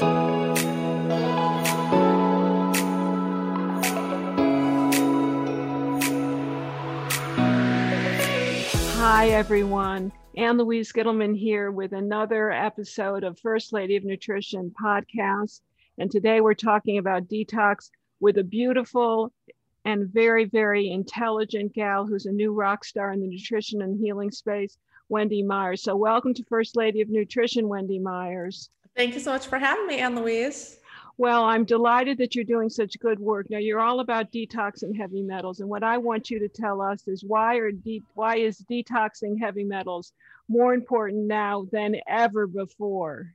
Hi, everyone. Ann Louise Gittleman here with another episode of First Lady of Nutrition podcast. And today we're talking about detox with a beautiful and very, very intelligent gal who's a new rock star in the nutrition and healing space, Wendy Myers. So, welcome to First Lady of Nutrition, Wendy Myers. Thank you so much for having me, Ann Louise. Well, I'm delighted that you're doing such good work. Now, you're all about detox and heavy metals, and what I want you to tell us is why are de- why is detoxing heavy metals more important now than ever before?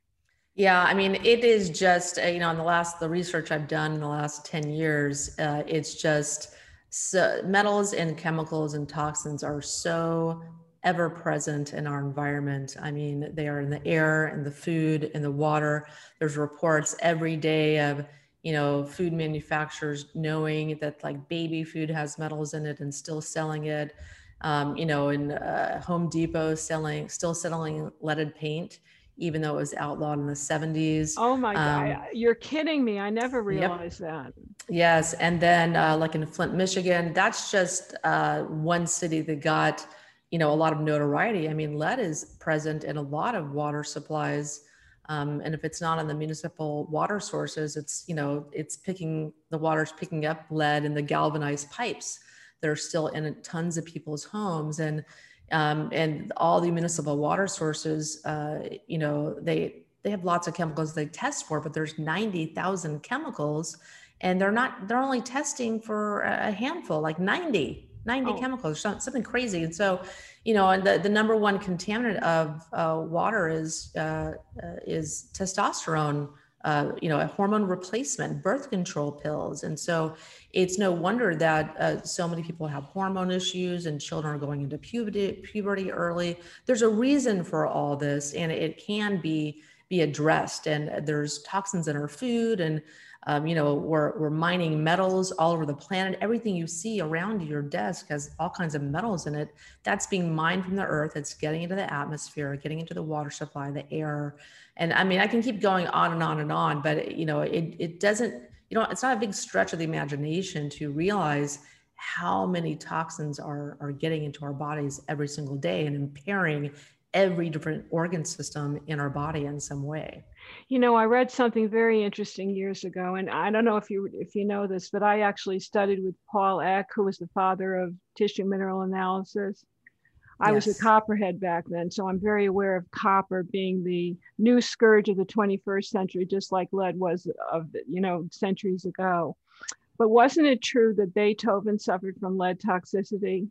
Yeah, I mean, it is just uh, you know, in the last the research I've done in the last ten years, uh, it's just so metals and chemicals and toxins are so ever present in our environment. I mean, they are in the air, in the food, in the water. There's reports every day of, you know, food manufacturers knowing that like baby food has metals in it and still selling it. Um, you know, in uh, Home Depot selling, still selling leaded paint, even though it was outlawed in the 70s. Oh my um, God, you're kidding me. I never realized yep. that. Yes. And then, uh, like in Flint, Michigan, that's just uh, one city that got you know a lot of notoriety. I mean lead is present in a lot of water supplies um, and if it's not on the municipal water sources it's you know it's picking the water's picking up lead in the galvanized pipes that are still in tons of people's homes. And um, and all the municipal water sources uh, you know they they have lots of chemicals they test for but there's 90,000 chemicals and they're not they're only testing for a handful like 90 90 oh. chemicals, something crazy. And so, you know, and the, the number one contaminant of uh, water is uh, uh, is testosterone. Uh, you know, a hormone replacement, birth control pills, and so it's no wonder that uh, so many people have hormone issues and children are going into puberty, puberty early. There's a reason for all this, and it can be be addressed. And there's toxins in our food, and um, you know, we're, we're mining metals all over the planet. Everything you see around your desk has all kinds of metals in it. That's being mined from the earth. It's getting into the atmosphere, getting into the water supply, the air. And I mean, I can keep going on and on and on, but you know, it, it doesn't, you know, it's not a big stretch of the imagination to realize how many toxins are, are getting into our bodies every single day and impairing every different organ system in our body in some way. You know, I read something very interesting years ago, and I don't know if you if you know this, but I actually studied with Paul Eck, who was the father of tissue mineral analysis. I yes. was a copperhead back then, so I'm very aware of copper being the new scourge of the 21st century, just like lead was of you know centuries ago. But wasn't it true that Beethoven suffered from lead toxicity?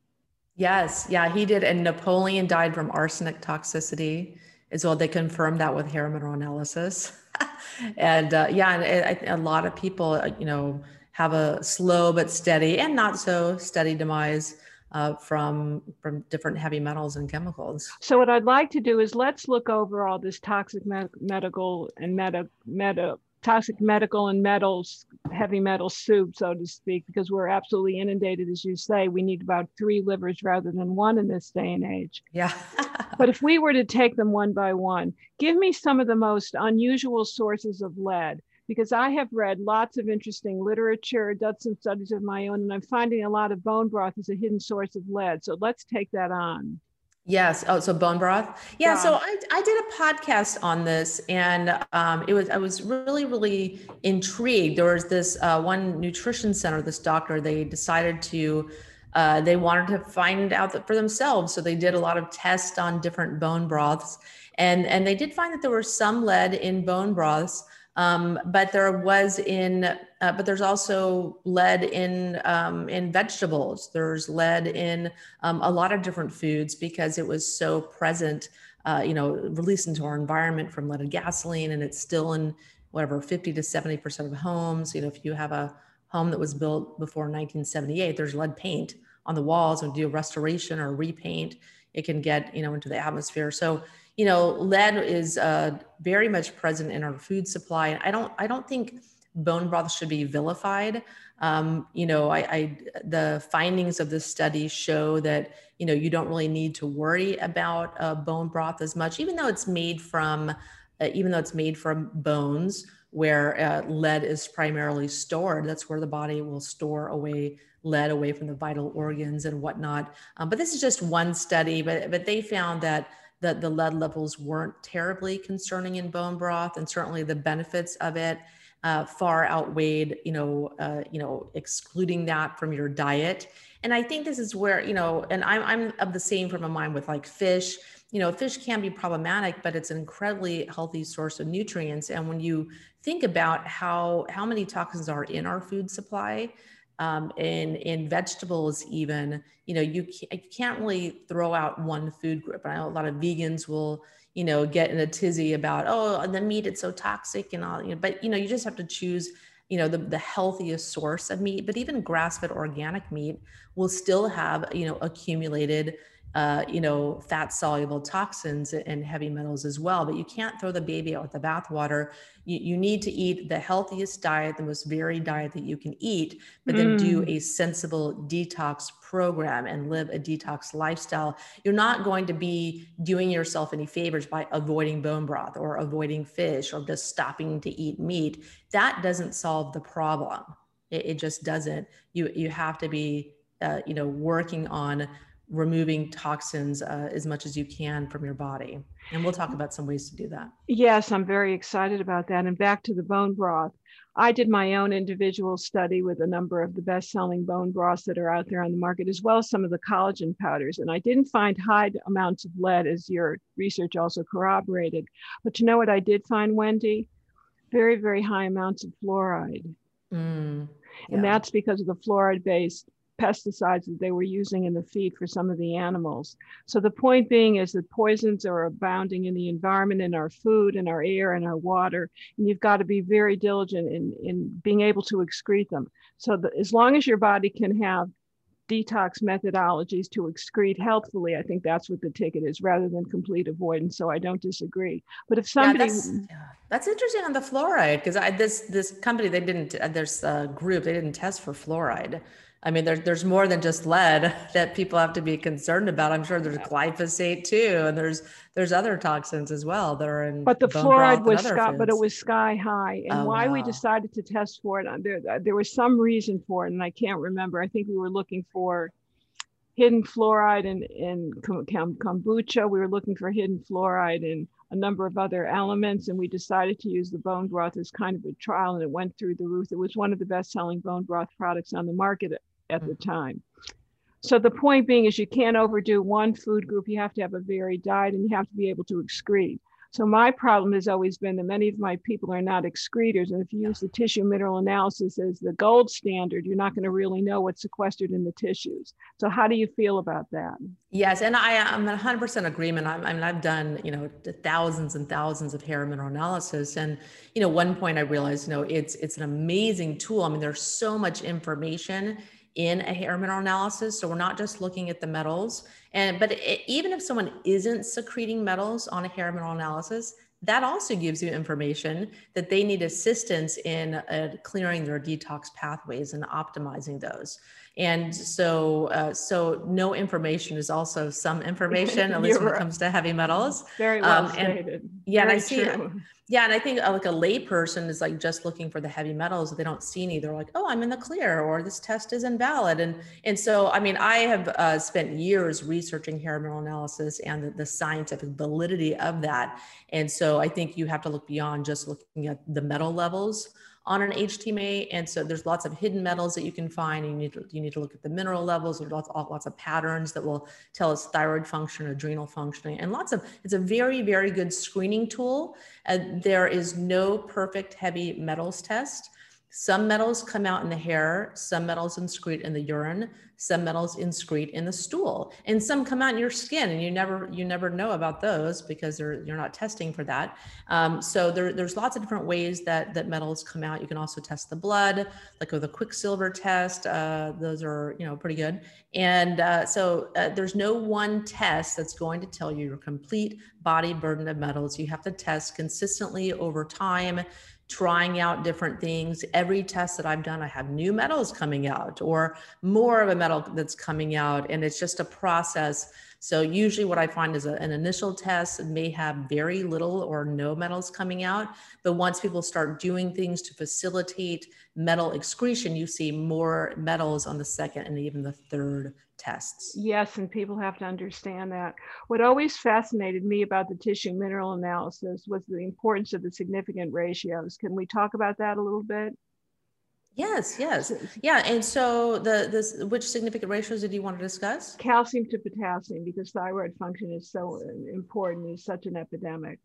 Yes, yeah, he did, and Napoleon died from arsenic toxicity as well. They confirmed that with hair mineral analysis. and uh, yeah, and a lot of people, uh, you know, have a slow but steady and not so steady demise uh, from from different heavy metals and chemicals. So what I'd like to do is let's look over all this toxic med- medical and meta meta toxic medical and metals, heavy metal soup, so to speak, because we're absolutely inundated, as you say. We need about three livers rather than one in this day and age. Yeah. but if we were to take them one by one, give me some of the most unusual sources of lead. Because I have read lots of interesting literature, done some studies of my own, and I'm finding a lot of bone broth is a hidden source of lead. So let's take that on. Yes. Oh, so bone broth. Yeah. yeah. So I, I did a podcast on this and um, it was, I was really, really intrigued. There was this uh, one nutrition center, this doctor, they decided to, uh, they wanted to find out that for themselves. So they did a lot of tests on different bone broths and, and they did find that there was some lead in bone broths. Um, but there was in, uh, but there's also lead in um, in vegetables. There's lead in um, a lot of different foods because it was so present, uh, you know, released into our environment from leaded gasoline, and it's still in whatever 50 to 70 percent of homes. You know, if you have a home that was built before 1978, there's lead paint on the walls. and do a restoration or repaint, it can get you know into the atmosphere. So you know, lead is uh, very much present in our food supply. And I don't, I don't think bone broth should be vilified. Um, you know, I, I, the findings of this study show that you know you don't really need to worry about uh, bone broth as much, even though it's made from, uh, even though it's made from bones, where uh, lead is primarily stored. That's where the body will store away lead away from the vital organs and whatnot. Um, but this is just one study, but, but they found that the, the lead levels weren't terribly concerning in bone broth, and certainly the benefits of it uh, far outweighed, you know, uh, you know, excluding that from your diet. And I think this is where, you know, and I'm, I'm of the same frame of mind with like fish. You know, fish can be problematic, but it's an incredibly healthy source of nutrients. And when you think about how how many toxins are in our food supply, um, in in vegetables even you know you can't, really throw out one food group. I know a lot of vegans will you know get in a tizzy about oh the meat it's so toxic and all you know but you know you just have to choose you know the, the healthiest source of meat. But even grass-fed organic meat will still have you know accumulated uh, you know, fat soluble toxins and heavy metals as well. But you can't throw the baby out with the bathwater. You, you need to eat the healthiest diet, the most varied diet that you can eat, but then mm. do a sensible detox program and live a detox lifestyle. You're not going to be doing yourself any favors by avoiding bone broth or avoiding fish or just stopping to eat meat. That doesn't solve the problem. It, it just doesn't. You you have to be uh, you know working on removing toxins uh, as much as you can from your body. And we'll talk about some ways to do that. Yes, I'm very excited about that. And back to the bone broth. I did my own individual study with a number of the best selling bone broths that are out there on the market, as well as some of the collagen powders. And I didn't find high amounts of lead, as your research also corroborated. But you know what I did find, Wendy? Very, very high amounts of fluoride. Mm, yeah. And that's because of the fluoride based pesticides that they were using in the feed for some of the animals. So the point being is that poisons are abounding in the environment, in our food, in our air, in our water, and you've got to be very diligent in, in being able to excrete them. So the, as long as your body can have detox methodologies to excrete healthfully, I think that's what the ticket is rather than complete avoidance. So I don't disagree. But if somebody, yeah, that's, yeah. that's, interesting on the fluoride because this this company they didn't uh, there's a group they didn't test for fluoride. I mean, there's there's more than just lead that people have to be concerned about. I'm sure there's glyphosate too, and there's there's other toxins as well that are in. But the fluoride was sky, but it was sky high, and oh, why wow. we decided to test for it, uh, there uh, there was some reason for it, and I can't remember. I think we were looking for hidden fluoride in in kombucha. We were looking for hidden fluoride in a number of other elements, and we decided to use the bone broth as kind of a trial, and it went through the roof. It was one of the best-selling bone broth products on the market at the mm-hmm. time. So the point being is you can't overdo one food group. You have to have a varied diet and you have to be able to excrete. So my problem has always been that many of my people are not excretors. And if you use the tissue mineral analysis as the gold standard, you're not going to really know what's sequestered in the tissues. So how do you feel about that? Yes, and I am 100% agreement. I, I mean, I've done, you know, thousands and thousands of hair mineral analysis. And, you know, one point I realized, you know, it's, it's an amazing tool. I mean, there's so much information in a hair mineral analysis. So we're not just looking at the metals. And but it, even if someone isn't secreting metals on a hair mineral analysis, that also gives you information that they need assistance in uh, clearing their detox pathways and optimizing those. And so, uh, so no information is also some information, at least when right. it comes to heavy metals. Very well um, stated. Yeah, Very and I see. True. Yeah, and I think uh, like a layperson is like just looking for the heavy metals. They don't see any. They're like, oh, I'm in the clear, or this test is invalid. And and so, I mean, I have uh, spent years researching hair mineral analysis and the, the scientific validity of that. And so, I think you have to look beyond just looking at the metal levels on an HTMA. And so there's lots of hidden metals that you can find. You need to, you need to look at the mineral levels. There's lots, lots of patterns that will tell us thyroid function, adrenal functioning, and lots of, it's a very, very good screening tool. Uh, there is no perfect heavy metals test. Some metals come out in the hair, some metals excrete in the urine, some metals excrete in the stool, and some come out in your skin, and you never you never know about those because they're you're not testing for that. Um, so there, there's lots of different ways that that metals come out. You can also test the blood, like with a quicksilver test. Uh, those are you know pretty good. And uh, so uh, there's no one test that's going to tell you your complete body burden of metals. You have to test consistently over time trying out different things. Every test that I've done, I have new metals coming out or more of a metal that's coming out. And it's just a process. So usually what I find is a, an initial test may have very little or no metals coming out. But once people start doing things to facilitate metal excretion, you see more metals on the second and even the third tests. Yes, and people have to understand that. What always fascinated me about the tissue mineral analysis was the importance of the significant ratios. Can we talk about that a little bit? Yes, yes. Yeah, and so the this which significant ratios did you want to discuss? Calcium to potassium because thyroid function is so uh, important, is such an epidemic.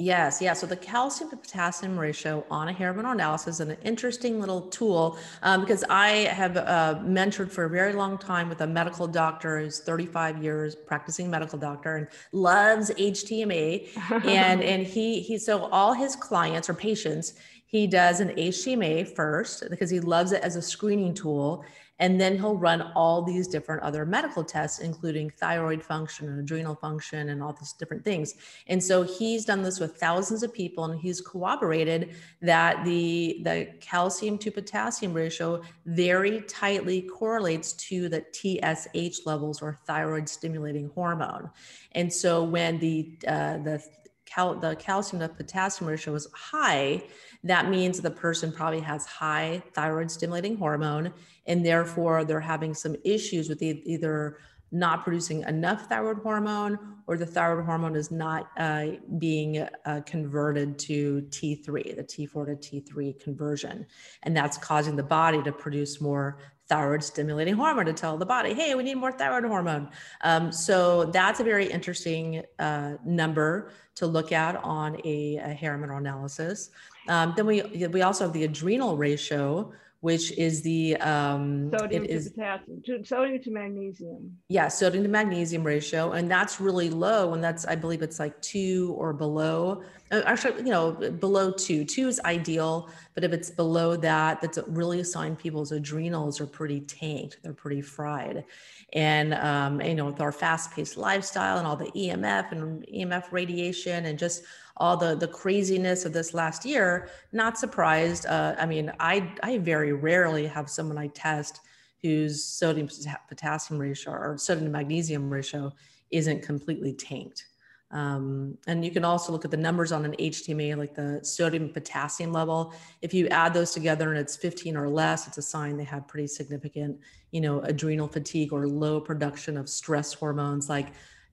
Yes, yeah. So the calcium to potassium ratio on a hair mineral analysis is an interesting little tool um, because I have uh, mentored for a very long time with a medical doctor who's 35 years practicing medical doctor and loves HTMA, and and he he so all his clients or patients he does an HTMA first because he loves it as a screening tool. And then he'll run all these different other medical tests, including thyroid function and adrenal function and all these different things. And so he's done this with thousands of people and he's corroborated that the, the calcium to potassium ratio very tightly correlates to the TSH levels or thyroid stimulating hormone. And so when the, uh, the, cal- the calcium to potassium ratio is high, that means the person probably has high thyroid stimulating hormone and therefore they're having some issues with either not producing enough thyroid hormone or the thyroid hormone is not uh, being uh, converted to T3, the T4 to T3 conversion. And that's causing the body to produce more thyroid stimulating hormone to tell the body, hey, we need more thyroid hormone. Um, so that's a very interesting uh, number to look at on a, a hair mineral analysis. Um, then we we also have the adrenal ratio, which is the um, sodium to is, potassium, to, sodium to magnesium. Yeah, sodium to magnesium ratio, and that's really low. And that's I believe it's like two or below. Uh, actually, you know, below two. Two is ideal, but if it's below that, that's really a sign people's adrenals are pretty tanked. They're pretty fried. And um, you know, with our fast-paced lifestyle and all the EMF and EMF radiation and just all the the craziness of this last year, not surprised. Uh, I mean, I I very rarely have someone I test whose sodium potassium ratio or sodium magnesium ratio isn't completely tanked. Um, and you can also look at the numbers on an HTMA, like the sodium potassium level. If you add those together and it's 15 or less, it's a sign they have pretty significant, you know, adrenal fatigue or low production of stress hormones like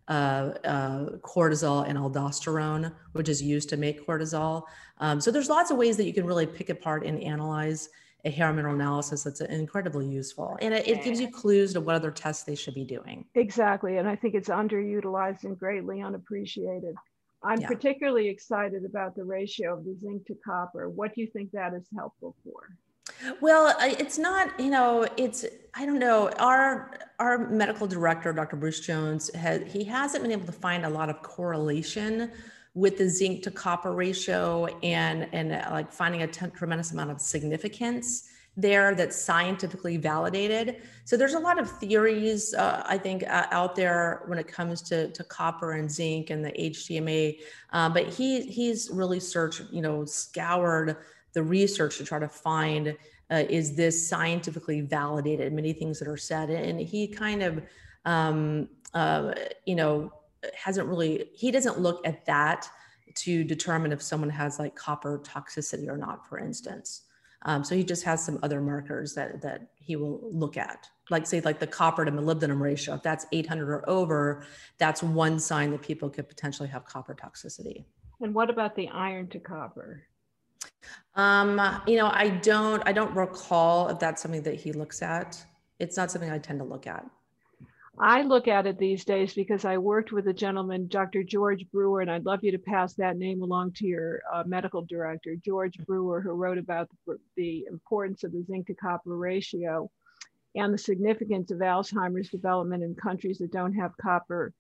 uh, uh, cortisol and aldosterone, which is used to make cortisol. Um, so there's lots of ways that you can really pick apart and analyze a hair mineral analysis that's incredibly useful. And it, it, gives you clues to what other tests they should be doing. Exactly. And I think it's underutilized and greatly unappreciated. I'm yeah. particularly excited about the ratio of the zinc to copper. What do you think that is helpful for? Well, it's not, you know, it's, I don't know, our, our medical director, Dr. Bruce Jones, has, he hasn't been able to find a lot of correlation with the zinc to copper ratio and, and uh, like finding a t- tremendous amount of significance there that's scientifically validated. So there's a lot of theories, uh, I think, uh, out there when it comes to, to copper and zinc and the HTMA. Uh, but he he's really searched, you know, scoured the research to try to find uh, is this scientifically validated? Many things that are said and he kind of um, uh, you know hasn't really he doesn't look at that to determine if someone has like copper toxicity or not for instance. Um, so he just has some other markers that that he will look at. Like say like the copper to molybdenum ratio if that's 800 or over that's one sign that people could potentially have copper toxicity. And what about the iron to copper um, you know, I don't, I don't recall if that's something that he looks at. It's not something I tend to look at. I look at it these days because I worked with a gentleman, Dr. George Brewer, and I'd love you to pass that name along to your uh, medical director, George Brewer, who wrote about the, the importance of the zinc to copper ratio and the significance of Alzheimer's development in countries that don't have copper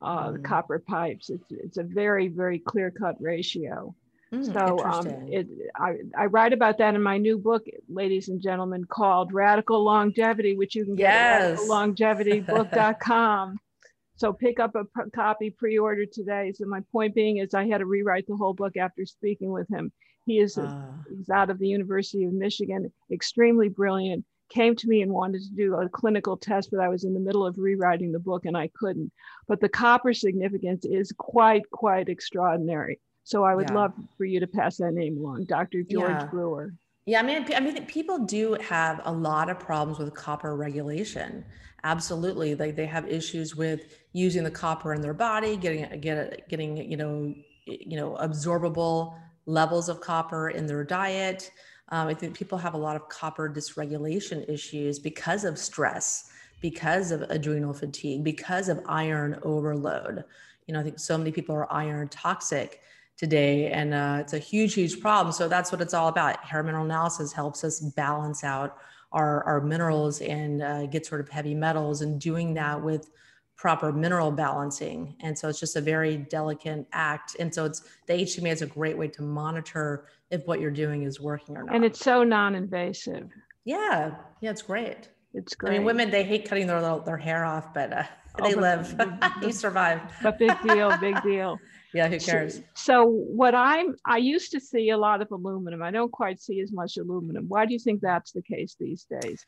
uh, mm. copper pipes. It's, it's a very, very clear cut ratio. Mm, so um, it, I, I write about that in my new book, ladies and gentlemen, called Radical Longevity, which you can get yes. at radicallongevity.book.com. So pick up a copy, pre-order today. So my point being is, I had to rewrite the whole book after speaking with him. He is uh. he's out of the University of Michigan, extremely brilliant. Came to me and wanted to do a clinical test, but I was in the middle of rewriting the book and I couldn't. But the copper significance is quite, quite extraordinary. So I would yeah. love for you to pass that name along, Dr. George yeah. Brewer. Yeah, I mean, I mean, people do have a lot of problems with copper regulation. Absolutely, like they have issues with using the copper in their body, getting get getting you know you know absorbable levels of copper in their diet. Um, I think people have a lot of copper dysregulation issues because of stress, because of adrenal fatigue, because of iron overload. You know, I think so many people are iron toxic today and uh, it's a huge huge problem. So that's what it's all about. Hair mineral analysis helps us balance out our, our minerals and uh, get sort of heavy metals and doing that with proper mineral balancing. And so it's just a very delicate act. And so it's the HMA is a great way to monitor if what you're doing is working or not. and it's so non-invasive. Yeah. Yeah it's great. It's great i mean women they hate cutting their their hair off but uh, oh, they live. You survive but big deal big deal. Yeah who cares? so, so, what i'm i used to see a lot of aluminum. I don't quite see as much aluminum. Why do you think that's the case these days?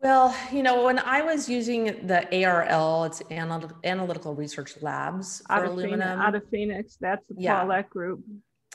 Well you know when i was using the arl it's analytical research labs for out aluminum. phoenix, out of phoenix. That's the yeah. Paul Eck group.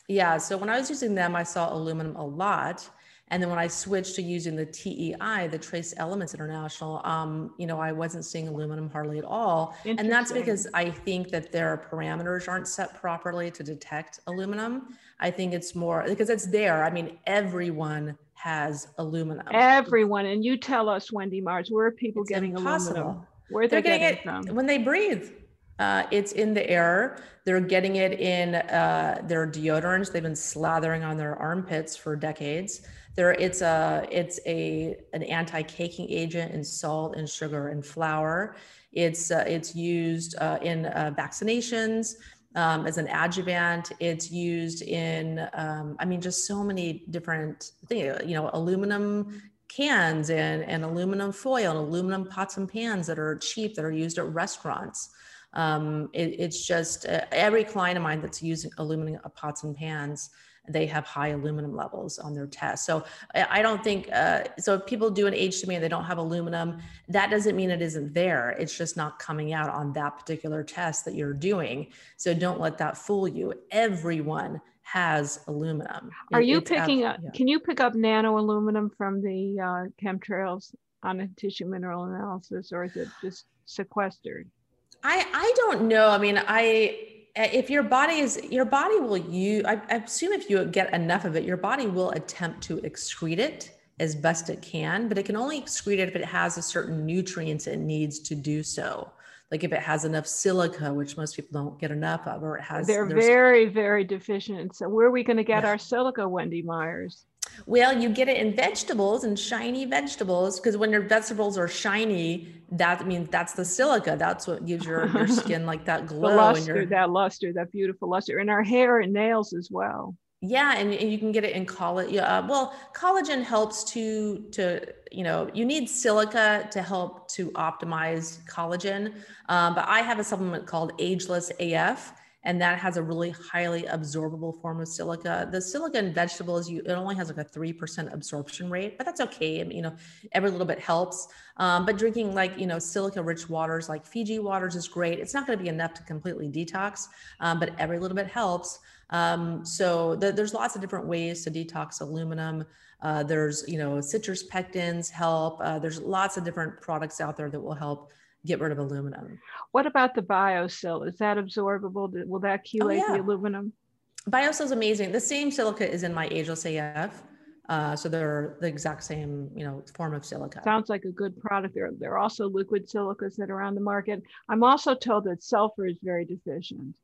Yeah so when i was using them i saw aluminum a lot and then when I switched to using the TEI, the Trace Elements International, um, you know, I wasn't seeing aluminum hardly at all. And that's because I think that their parameters aren't set properly to detect aluminum. I think it's more because it's there. I mean, everyone has aluminum. Everyone. And you tell us, Wendy Myers, where are people it's getting impossible. aluminum? Where they're, they're getting, getting, it from? when they breathe. Uh, it's in the air. They're getting it in uh, their deodorants. They've been slathering on their armpits for decades. There, it's a it's a an anti-caking agent in salt and sugar and flour. It's uh, it's used uh, in uh, vaccinations um, as an adjuvant. It's used in um, I mean just so many different things. You know, aluminum cans and, and aluminum foil and aluminum pots and pans that are cheap that are used at restaurants. Um, it, it's just uh, every client of mine that's using aluminum pots and pans they have high aluminum levels on their test. So I don't think, uh, so if people do an HMA and they don't have aluminum, that doesn't mean it isn't there. It's just not coming out on that particular test that you're doing. So don't let that fool you. Everyone has aluminum. Are you it's picking up, yeah. can you pick up nano aluminum from the uh, chemtrails on a tissue mineral analysis or is it just sequestered? I, I don't know. I mean, I, Uh, if your body is your body will you I, I, assume if you get enough of it your body will attempt to excrete it as best it can but it can only excrete it if it has a certain nutrients it needs to do so. Like if it has enough silica which most people don't get enough of or it has they're very very deficient. So where are we going to get yeah. our silica wendy myers well, you get it in vegetables and shiny vegetables because when your vegetables are shiny, that means that's the silica. That's what gives your, your skin like that glow. luster, your... that luster, that beautiful luster, and our hair and nails as well. Yeah, and, and you can get it in collagen. Uh, well, collagen helps to to you know you need silica to help to optimize collagen. Um, but I have a supplement called Ageless AF and that has a really highly absorbable form of silica. The silica in vegetables, you it only has like a three percent absorption rate, but that's okay. I mean, you know, every little bit helps. Um, but drinking like you know silica-rich waters like Fiji waters is great. It's not going to be enough to completely detox, um, but every little bit helps. Um, so the, there's lots of different ways to detox aluminum. Uh, there's you know citrus pectins help. Uh, there's lots of different products out there that will help get rid of aluminum. What about the BioSil? Is that absorbable? Will that oh, chelate oh, yeah. the aluminum? BioSil is amazing. The same silica is in my ageless AF. Uh, so they're the exact same, you know, form of silica. Sounds like a good product. There, there are also liquid silicas that are on the market. I'm also told that sulfur is very deficient.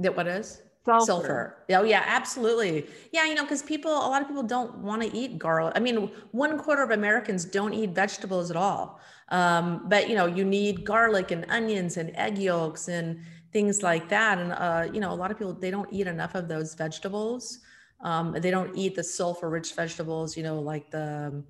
That what is? Sulfur. sulfur. Oh yeah, absolutely. Yeah, you know, because people, a lot of people don't want to eat garlic. I mean, one quarter of Americans don't eat vegetables at all. Um, but you know, you need garlic and onions and egg yolks and things like that. And uh, you know, a lot of people they don't eat enough of those vegetables. Um, they don't eat the sulfur-rich vegetables. You know, like the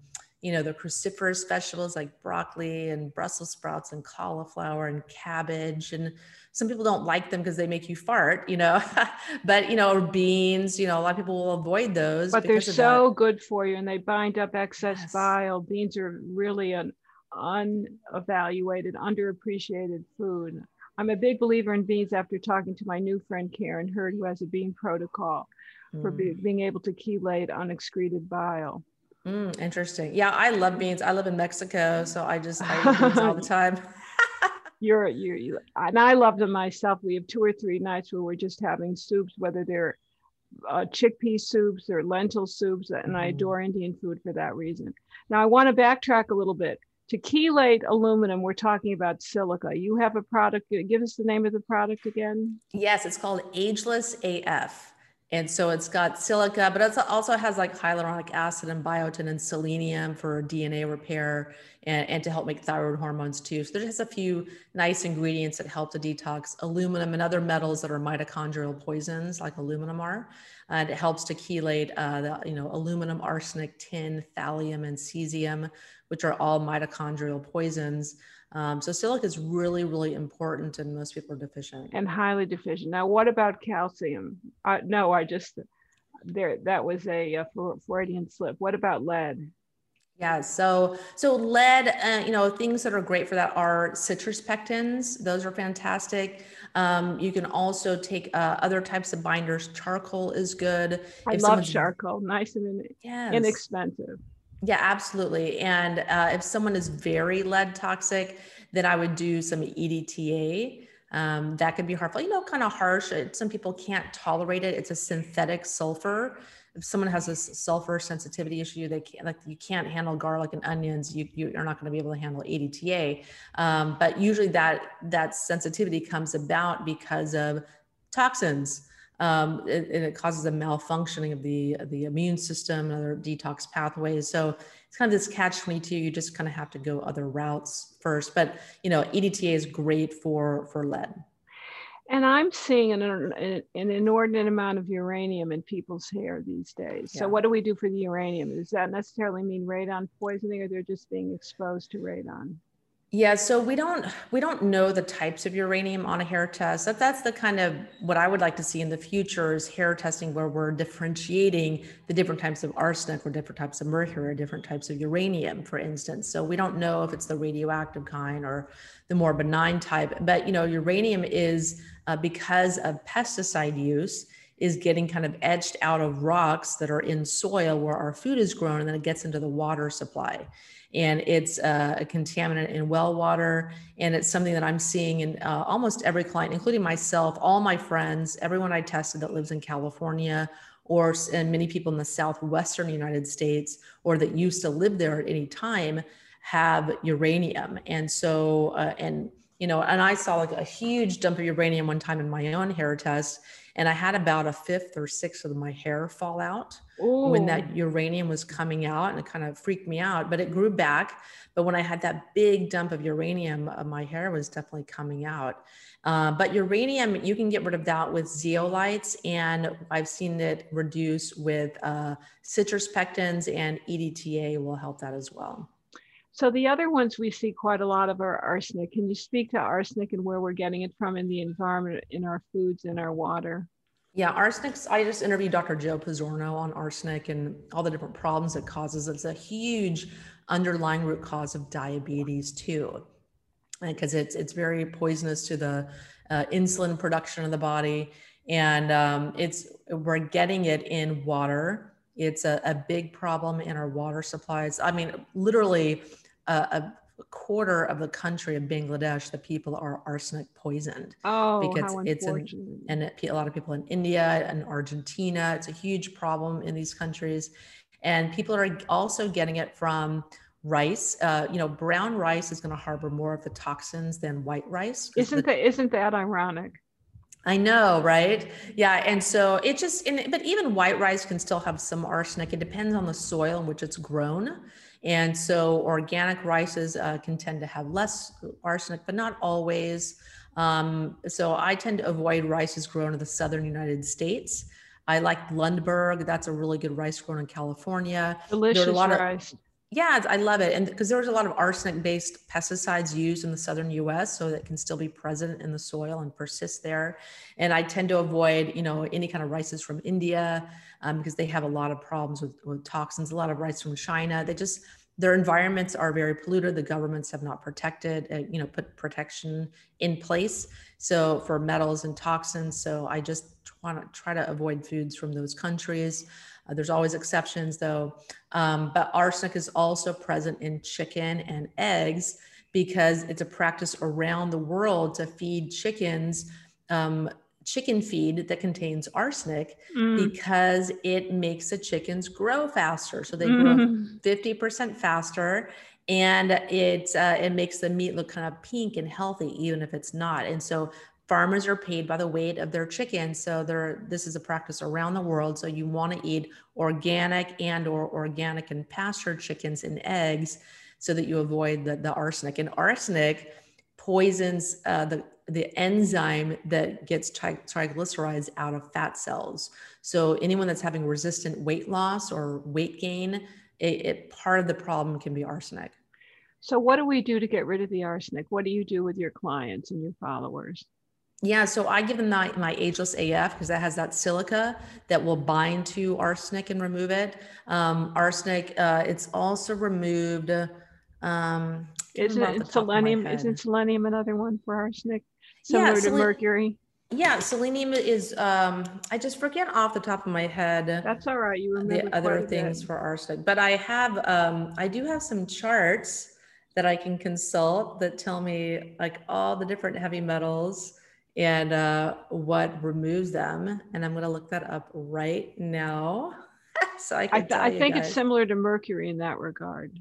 you know, the cruciferous vegetables like broccoli and Brussels sprouts and cauliflower and cabbage. And some people don't like them because they make you fart, you know, but, you know, or beans, you know, a lot of people will avoid those. But they're so that. good for you and they bind up excess yes. bile. Beans are really an unevaluated, underappreciated food. I'm a big believer in beans after talking to my new friend Karen Hurd, who has a bean protocol mm. for be, being able to chelate unexcreted bile. Mm, interesting. Yeah, I love beans. I live in Mexico, so I just I eat beans all the time. you're you you and I love them myself. We have two or three nights where we're just having soups, whether they're uh, chickpea soups or lentil soups, and mm. I mm-hmm. adore Indian food for that reason. Now I want to backtrack a little bit. To chelate aluminum, we're talking about silica. You have a product. Give us the name of the product again. Yes, it's called Ageless AF. And so it's got silica, but it also has like hyaluronic acid and biotin and selenium for DNA repair and, and to help make thyroid hormones too. So there's just a few nice ingredients that help to detox aluminum and other metals that are mitochondrial poisons like aluminum are. And it helps to chelate uh, the, you know, aluminum, arsenic, tin, thallium, and cesium, which are all mitochondrial poisons. Um, so silica is really, really important and most people are deficient. And highly deficient. Now, what about calcium? Uh, no, I just, there, that was a, a Freudian slip. What about lead? Yeah, so so lead, uh, you know, things that are great for that are citrus pectins. Those are fantastic. Um, you can also take uh, other types of binders. Charcoal is good. I if love charcoal. Nice and yes. inexpensive. Yeah, absolutely. And uh, if someone is very lead toxic, then I would do some EDTA. Um, that could be harmful, you know, kind of harsh. Some people can't tolerate it. It's a synthetic sulfur. If someone has a sulfur sensitivity issue, they can't like you can't handle garlic and onions. You you are not going to be able to handle EDTA. Um, but usually that that sensitivity comes about because of toxins um, and, and it causes a malfunctioning of the the immune system and other detox pathways. So it's kind of this catch 22. You just kind of have to go other routes first. But you know, EDTA is great for for lead. And I'm seeing an, an, inordinate amount of uranium in people's hair these days. Yeah. So, what do we do for the uranium? Does that necessarily mean radon poisoning, or they're just being exposed to radon? Yeah, so we don't we don't know the types of uranium on a hair test. That that's the kind of what I would like to see in the future is hair testing where we're differentiating the different types of arsenic or different types of mercury or different types of uranium, for instance. So we don't know if it's the radioactive kind or the more benign type. But you know, uranium is uh, because of pesticide use is getting kind of etched out of rocks that are in soil where our food is grown, and then it gets into the water supply and it's uh, a contaminant in well water. And it's something that I'm seeing in uh, almost every client, including myself, all my friends, everyone I tested that lives in California or and many people in the southwestern United States or that used to live there at any time have uranium. And so, uh, and you know, and I saw like a huge dump of uranium one time in my own hair test and I had about a fifth or sixth of my hair fall out Ooh. when that uranium was coming out, and it kind of freaked me out. But it grew back. But when I had that big dump of uranium, uh, my hair was definitely coming out. Uh, but uranium, you can get rid of that with zeolites, and I've seen it reduce with uh, citrus pectins, and EDTA will help that as well. So the other ones we see quite a lot of are arsenic. Can you speak to arsenic and where we're getting it from in the environment, in our foods, in our water? Yeah, arsenic. I just interviewed Dr. Joe Pizzorno on arsenic and all the different problems it causes. It's a huge underlying root cause of diabetes too, because it's it's very poisonous to the uh, insulin production of the body, and um, it's we're getting it in water. It's a, a big problem in our water supplies. I mean, literally a, a quarter of the country of Bangladesh, the people are arsenic poisoned. Oh, because how it's in, and it, a lot of people in India and Argentina. It's a huge problem in these countries, and people are also getting it from rice. Uh, you know, brown rice is going to harbor more of the toxins than white rice. Isn't the, that isn't that ironic? I know, right? Yeah, and so it just, but even white rice can still have some arsenic. It depends on the soil in which it's grown. And so organic rices uh, can tend to have less arsenic, but not always. Um, so I tend to avoid rices grown in the southern United States. I like Lundberg. That's a really good rice grown in California. Delicious rice. Of, Yeah, I love it. And because there's a lot of arsenic based pesticides used in the southern US, so that can still be present in the soil and persist there. And I tend to avoid, you know, any kind of rices from India um, because they have a lot of problems with, with toxins, a lot of rice from China. They just, their environments are very polluted. The governments have not protected, uh, you know, put protection in place. So for metals and toxins. So I just want to try to avoid foods from those countries. Uh, there's always exceptions though. Um, but arsenic is also present in chicken and eggs because it's a practice around the world to feed chickens um, chicken feed that contains arsenic mm. because it makes the chickens grow faster. So they mm. grow 50% faster and it uh, it makes the meat look kind of pink and healthy even if it's not. And so farmers are paid by the weight of their chickens so there this is a practice around the world so you want to eat organic and or organic and pasture chickens and eggs so that you avoid the, the arsenic. And arsenic poisons uh, the the enzyme that gets tri- triglycerides out of fat cells. So anyone that's having resistant weight loss or weight gain it, it part of the problem can be arsenic. So what do we do to get rid of the arsenic? What do you do with your clients and your followers yeah, so I give them my, my ageless AF because that has that silica that will bind to arsenic and remove it. Um, arsenic, uh, it's also removed. Um, isn't it selenium? Isn't selenium another one for arsenic? Similar yeah, to selen- mercury. Yeah, selenium is. Um, I just forget off the top of my head. That's all right. You remember the other things for arsenic, but I have. Um, I do have some charts that I can consult that tell me like all the different heavy metals and uh, what removes them. And I'm going to look that up right now. so I can I, th- I think it's similar to mercury in that regard.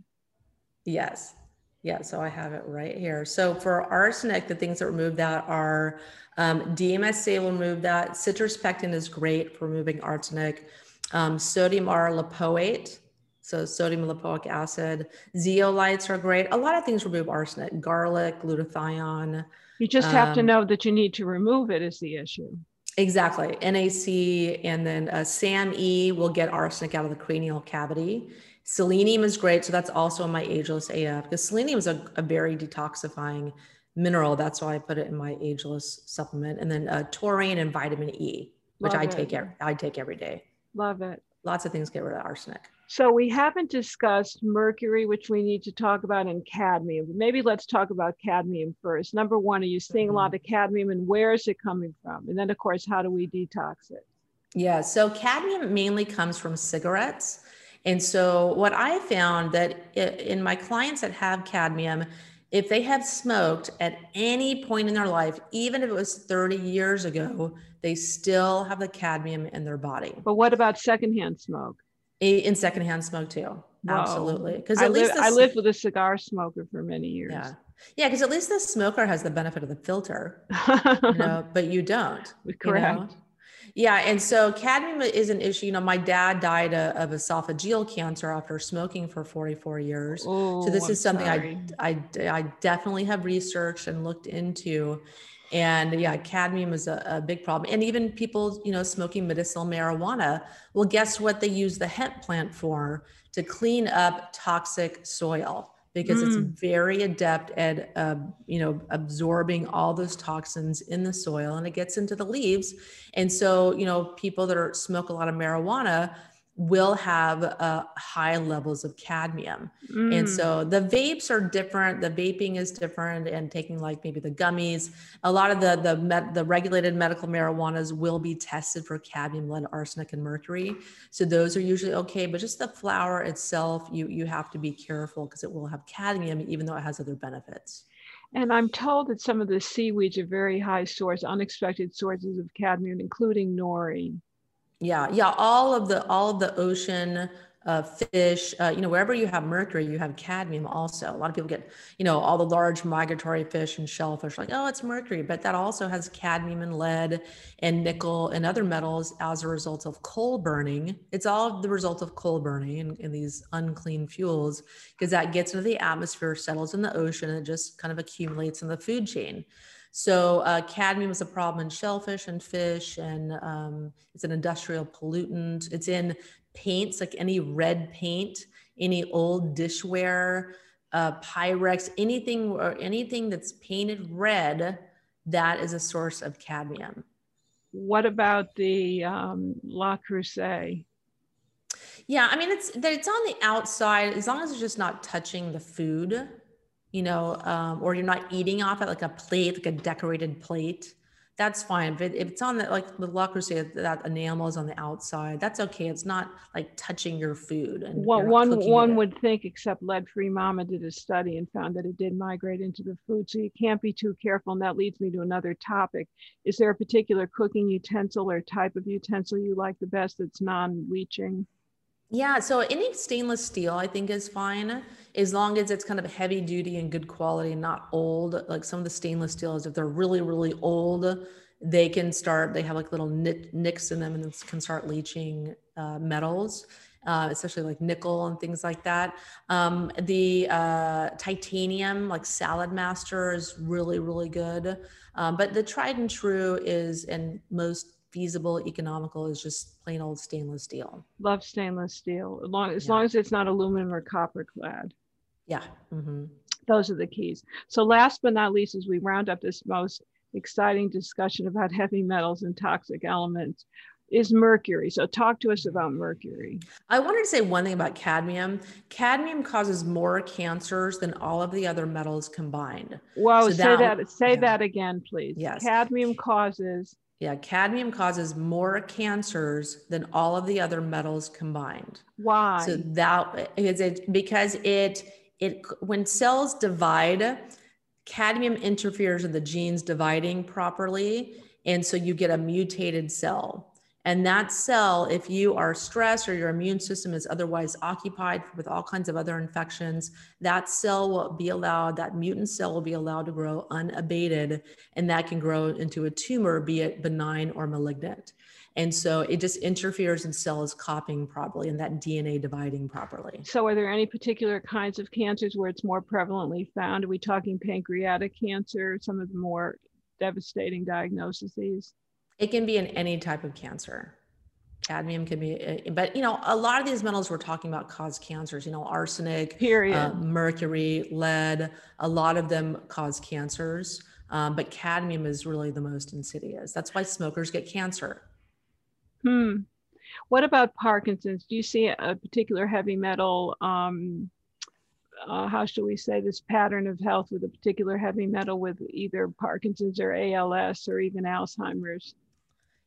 Yes. Yeah, so I have it right here. So for arsenic, the things that remove that are um, DMSA will remove that. Citrus pectin is great for removing arsenic. Um, sodium R lipoate, so sodium lipoic acid. Zeolites are great. A lot of things remove arsenic. Garlic, glutathione. You just have um, to know that you need to remove it is the issue. Exactly. NAC and then uh, SAMe will get arsenic out of the cranial cavity. Selenium is great. So that's also in my ageless AF because selenium is a, a, very detoxifying mineral. That's why I put it in my ageless supplement. And then uh, taurine and vitamin E, which Love I it. take every, I take every day. Love it. Lots of things get rid of arsenic. So we haven't discussed mercury, which we need to talk about, and cadmium. Maybe let's talk about cadmium first. Number one, are you seeing a lot mm-hmm. of cadmium and where is it coming from? And then, of course, how do we detox it? Yeah, so cadmium mainly comes from cigarettes. And so what I found that in my clients that have cadmium, if they have smoked at any point in their life, even if it was 30 years ago, they still have the cadmium in their body. But what about secondhand smoke? In secondhand smoke too. Whoa. Absolutely. Because at I least I lived with a cigar smoker for many years. Yeah. Yeah, because at least the smoker has the benefit of the filter, you know, but you don't. Correct. You know? Yeah, and so cadmium is an issue. You know, my dad died uh, of esophageal cancer after smoking for 44 years. Oh, so this I'm is something I, I I definitely have researched and looked into. And yeah, cadmium is a, a, big problem. And even people, you know, smoking medicinal marijuana, well, guess what they use the hemp plant for? To clean up toxic soil because mm. it's very adept at, uh, you know, absorbing all those toxins in the soil and it gets into the leaves. And so, you know, people that are smoke a lot of marijuana, will have uh, high levels of cadmium. Mm. And so the vapes are different. The vaping is different and taking like maybe the gummies. A lot of the, the, med, the regulated medical marijuanas will be tested for cadmium, lead, arsenic, and mercury. So those are usually okay, but just the flower itself, you, you have to be careful because it will have cadmium, even though it has other benefits. And I'm told that some of the seaweeds are very high source, unexpected sources of cadmium, including nori. Yeah, yeah. All of the all of the ocean uh, fish, uh, you know, wherever you have mercury, you have cadmium also. A lot of people get, you know, all the large migratory fish and shellfish, like, oh, it's mercury, but that also has cadmium and lead and nickel and other metals as a result of coal burning. It's all the result of coal burning and, and these unclean fuels because that gets into the atmosphere, settles in the ocean, and it just kind of accumulates in the food chain. So uh, cadmium is a problem in shellfish and fish, and um, it's an industrial pollutant. It's in paints, like any red paint, any old dishware, uh, Pyrex, anything or anything that's painted red, that is a source of cadmium. What about the um, Le Creuset? Yeah, I mean it's that it's on the outside as long as it's just not touching the food, you know, um, or you're not eating off it like a plate, like a decorated plate that's fine. But if it's on the like the Le Creuset, that enamel is on the outside, that's okay. It's not like touching your food. And well, one one would think, except Lead Free Mama did a study and found that it did migrate into the food. So you can't be too careful. And that leads me to another topic. Is there a particular cooking utensil or type of utensil you like the best that's non-leaching? Yeah, so any stainless steel I think is fine as long as it's kind of heavy duty and good quality, and not old. Like some of the stainless steels, if they're really, really old, they can start, they have like little nicks in them and can start leaching uh, metals. Uh, especially like nickel and things like that. Um, the uh, titanium, like Saladmaster, is really, really good. Um, but the tried and true is, and most feasible, economical is just plain old stainless steel. Love stainless steel, as long as, yeah. long as it's not aluminum or copper clad. Yeah. Mm-hmm. Those are the keys. So, last but not least, as we round up this most exciting discussion about heavy metals and toxic elements, is mercury. So, talk to us about mercury. I wanted to say one thing about cadmium. Cadmium causes more cancers than all of the other metals combined. Whoa, so say that, that say yeah. that again, please. Yes. Cadmium causes yeah, cadmium causes more cancers than all of the other metals combined. Why? So that is it because it it when cells divide, cadmium interferes with the genes dividing properly, and so you get a mutated cell. And that cell, if you are stressed or your immune system is otherwise occupied with all kinds of other infections, that cell will be allowed, that mutant cell will be allowed to grow unabated, and that can grow into a tumor, be it benign or malignant. And so it just interferes in cells copying properly and that DNA dividing properly. So, are there any particular kinds of cancers where it's more prevalently found? Are we talking pancreatic cancer, some of the more devastating diagnoses? It can be in any type of cancer. Cadmium can be, eh, but you know, a lot of these metals we're talking about cause cancers. You know, arsenic, period, uh, mercury, lead. A lot of them cause cancers, um, but cadmium is really the most insidious. That's why smokers get cancer. Hmm. What about Parkinson's? Do you see a particular heavy metal? Um, uh, how should we say this pattern of health with a particular heavy metal with either Parkinson's or ALS or even Alzheimer's?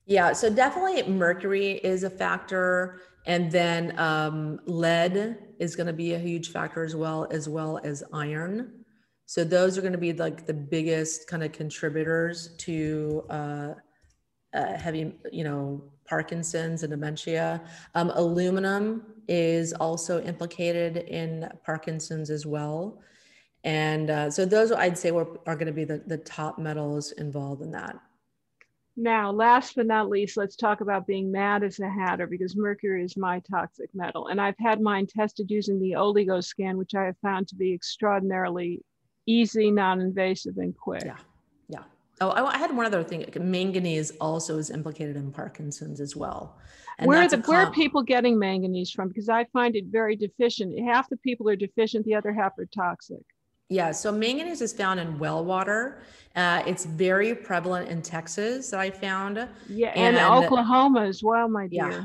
Yeah, so definitely mercury is a factor, and then um, lead is going to be a huge factor as well, as well as iron. So those are going to be like the biggest kind of contributors to uh, uh, heavy, you know, Parkinson's and dementia. Um, aluminum is also implicated in Parkinson's as well. And uh, so those I'd say were, are going to be the, the top metals involved in that. Now, last but not least, let's talk about being mad as a hatter because mercury is my toxic metal. And I've had mine tested using the OligoScan, which I have found to be extraordinarily easy, non invasive, and quick. Yeah. Oh, I had one other thing. Manganese also is implicated in Parkinson's as well. And where, the, where are people getting manganese from? Because I find it very deficient. Half the people are deficient, the other half are toxic. Yeah, so manganese is found in well water. Uh, it's very prevalent in Texas that I found. Yeah, and, and Oklahoma as well, my dear. Yeah.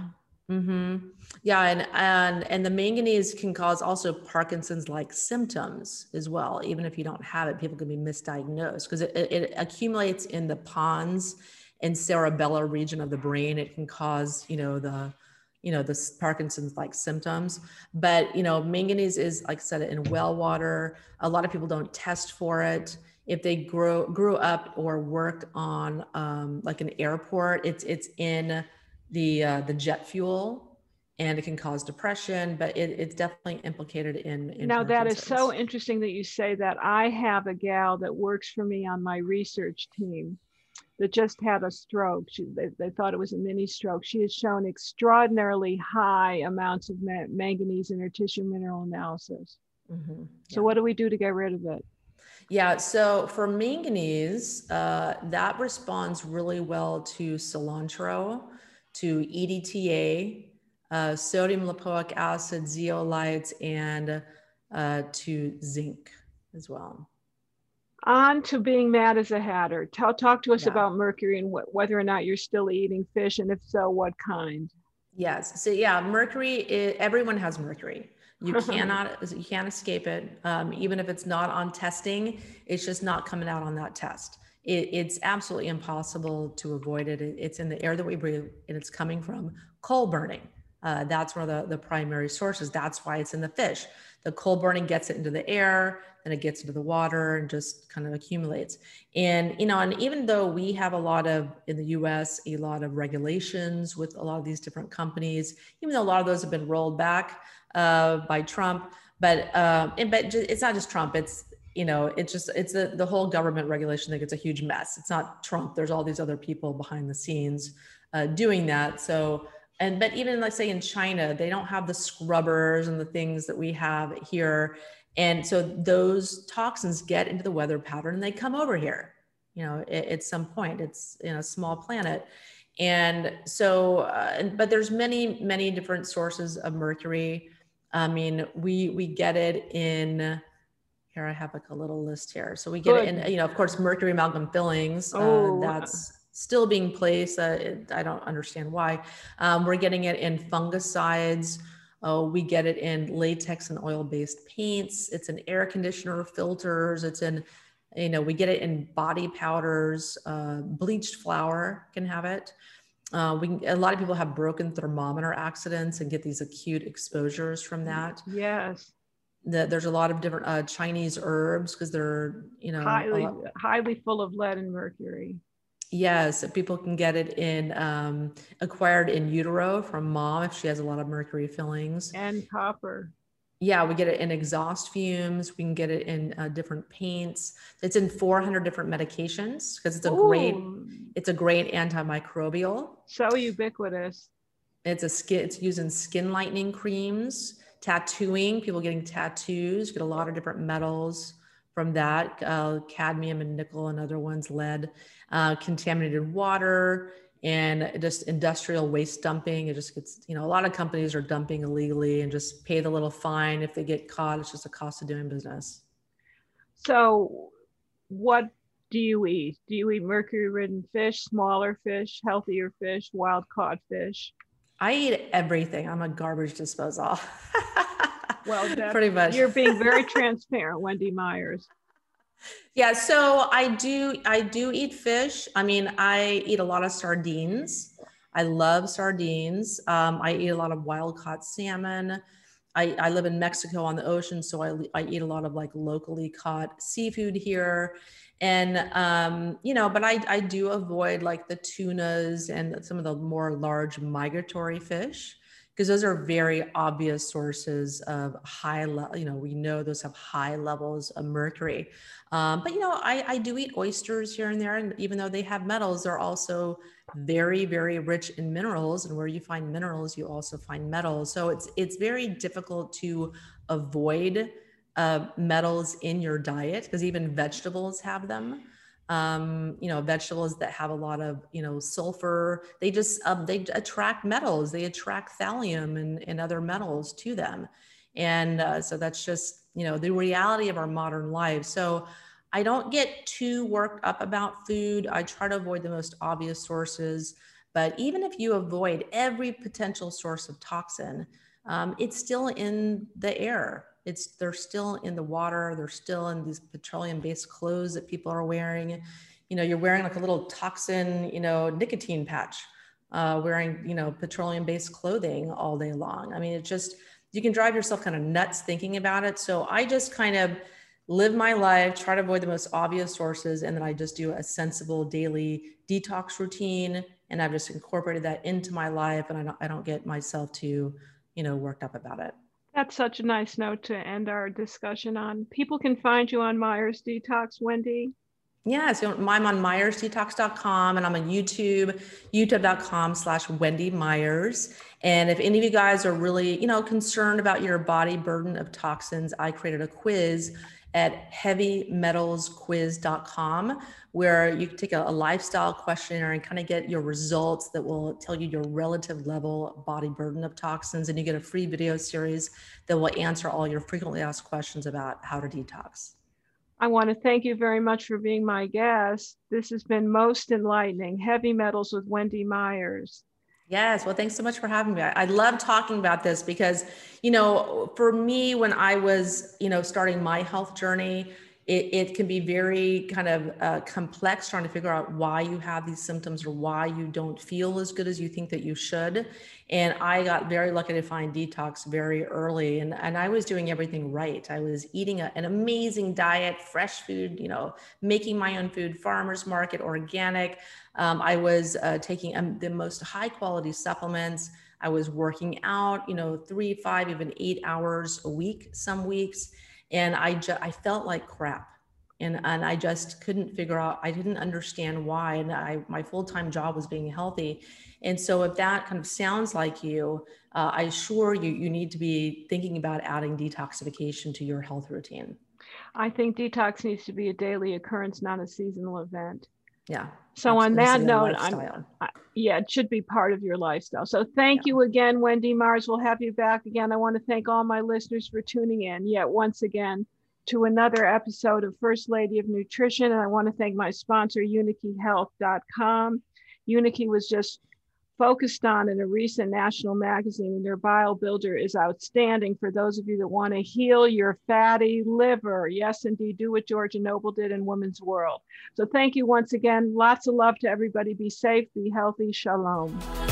Mm-hmm. Yeah, and and and the manganese can cause also Parkinson's-like symptoms as well. Even if you don't have it, people can be misdiagnosed because it, it, accumulates in the pons and cerebellar region of the brain. It can cause, you know, the you know, the Parkinson's like symptoms. But, you know, manganese is, like I said, in well water. A lot of people don't test for it. If they grow grew up or worked on um, like an airport, it's it's in the uh, the jet fuel and it can cause depression, but it, it's definitely implicated in. in now that is so interesting that you say that. I have a gal that works for me on my research team that just had a stroke. She, they, they thought it was a mini stroke. She has shown extraordinarily high amounts of ma- manganese in her tissue mineral analysis. Mm-hmm. Yeah. So, what do we do to get rid of it? Yeah, so for manganese, uh, that responds really well to cilantro, to EDTA, uh, sodium lipoic acid, zeolites, and uh, to zinc as well. On to being mad as a hatter. Tell, talk to us yeah. about mercury and wh- whether or not you're still eating fish, and if so, what kind. Yes. So yeah, mercury. Is, everyone has mercury. You cannot you can't escape it. Um, even if it's not on testing, it's just not coming out on that test. It, it's absolutely impossible to avoid it. it. It's in the air that we breathe, and it's coming from coal burning. Uh, that's one of the, the primary sources. That's why it's in the fish. The coal burning gets it into the air, then it gets into the water and just kind of accumulates. And, you know, and even though we have a lot of, in the US, a lot of regulations with a lot of these different companies, even though a lot of those have been rolled back uh, by Trump, but, um, and, but it's not just Trump, it's, you know, it's just, it's a, the whole government regulation that it's a huge mess. It's not Trump. There's all these other people behind the scenes uh, doing that. So, and but even let's say in china they don't have the scrubbers and the things that we have here and so those toxins get into the weather pattern and they come over here you know at, at some point it's in a small planet and so uh, but there's many many different sources of mercury i mean we we get it in here i have like a little list here so we get Good. it in you know of course mercury amalgam fillings uh, oh. Uh, that's still being placed. Uh, it, I don't understand why. Um, we're getting it in fungicides. Uh, we get it in latex and oil-based paints. It's in air conditioner filters. It's in, you know, we get it in body powders. Uh, bleached flour can have it. Uh, we a lot of people have broken thermometer accidents and get these acute exposures from that. Yes. The, there's a lot of different uh, Chinese herbs because they're you know highly highly full of lead and mercury. Yes, people can get it in um, acquired in utero from mom if she has a lot of mercury fillings. And copper. Yeah, we get it in exhaust fumes. We can get it in uh, different paints. It's in 400 different medications because it's a Ooh. great, it's a great antimicrobial. So ubiquitous. It's a skin. It's used in skin lightening creams, tattooing. People getting tattoos get a lot of different metals from that uh, cadmium and nickel and other ones, lead, uh, contaminated water, and just industrial waste dumping. It just gets, you know, a lot of companies are dumping illegally and just pay the little fine if they get caught. It's just a cost of doing business. So, what do you eat? Do you eat mercury ridden fish, smaller fish, healthier fish, wild caught fish? I eat everything. I'm a garbage disposal. Well, pretty much. You're being very transparent, Wendy Myers. Yeah, so I do I do eat fish. I mean, I eat a lot of sardines. I love sardines. Um, I eat a lot of wild caught salmon. I, I live in Mexico on the ocean, so I, I eat a lot of like locally caught seafood here. And, um, you know, but I, I do avoid like the tunas and some of the more large migratory fish because those are very obvious sources of high level you know we know those have high levels of mercury. Um, but you know I, I do eat oysters here and there and even though they have metals they're also very very rich in minerals and where you find minerals you also find metals. So it's it's very difficult to avoid uh, metals in your diet because even vegetables have them um, you know, vegetables that have a lot of, you know, sulfur, they just, um, they attract metals, they attract thallium and, and other metals to them. And uh, so that's just, you know, the reality of our modern lives. So I don't get too worked up about food. I try to avoid the most obvious sources. But even if you avoid every potential source of toxin, um, it's still in the air it's they're still in the water they're still in these petroleum based clothes that people are wearing. You know you're wearing like a little toxin you know nicotine patch uh, wearing you know petroleum based clothing all day long. I mean it just you can drive yourself kind of nuts thinking about it. So i just kind of live my life try to avoid the most obvious sources and then i just do a sensible daily detox routine and i've just incorporated that into my life and i don't, I don't get myself too you know worked up about it that's such a nice note to end our discussion on. People can find you on Myers Detox, Wendy. Yeah, so I'm on myersdetox.com and I'm on YouTube, youtube.com slash Wendy Myers. And if any of you guys are really, you know, concerned about your body burden of toxins, I created a quiz at heavymetalsquiz.com, where you can take a, a lifestyle questionnaire and kind of get your results that will tell you your relative level body burden of toxins. And you get a free video series that will answer all your frequently asked questions about how to detox. I want to thank you very much for being my guest. This has been most enlightening. Heavy Metals with Wendy Myers. Yes. Well, thanks so much for having me. I, love talking about this because, you know, for me, when I was, you know, starting my health journey, it, it can be very kind of uh, complex trying to figure out why you have these symptoms or why you don't feel as good as you think that you should. And I got very lucky to find detox very early. And, and I was doing everything right. I was eating a, an amazing diet, fresh food, you know, making my own food, farmer's market, organic. Um, I was uh, taking um, the most high quality supplements. I was working out, you know, three, five, even eight hours a week, some weeks and I just I felt like crap. And, and I just couldn't figure out, I didn't understand why. And I, my full-time job was being healthy. And so if that kind of sounds like you, uh, I assure you, you need to be thinking about adding detoxification to your health routine. I think detox needs to be a daily occurrence, not a seasonal event. Yeah. So on that note, I'm, I, yeah, it should be part of your lifestyle. So thank yeah. you again, Wendy Myers. We'll have you back again. I want to thank all my listeners for tuning in yet once again to another episode of First Lady of Nutrition. And I want to thank my sponsor, UniKeyHealth.com. Unikey was just focused on in a recent national magazine, and their bile builder is outstanding for those of you that want to heal your fatty liver. Yes, indeed, do what Georgia Noble did in Women's World. So thank you once again. Lots of love to everybody. Be safe, be healthy. Shalom.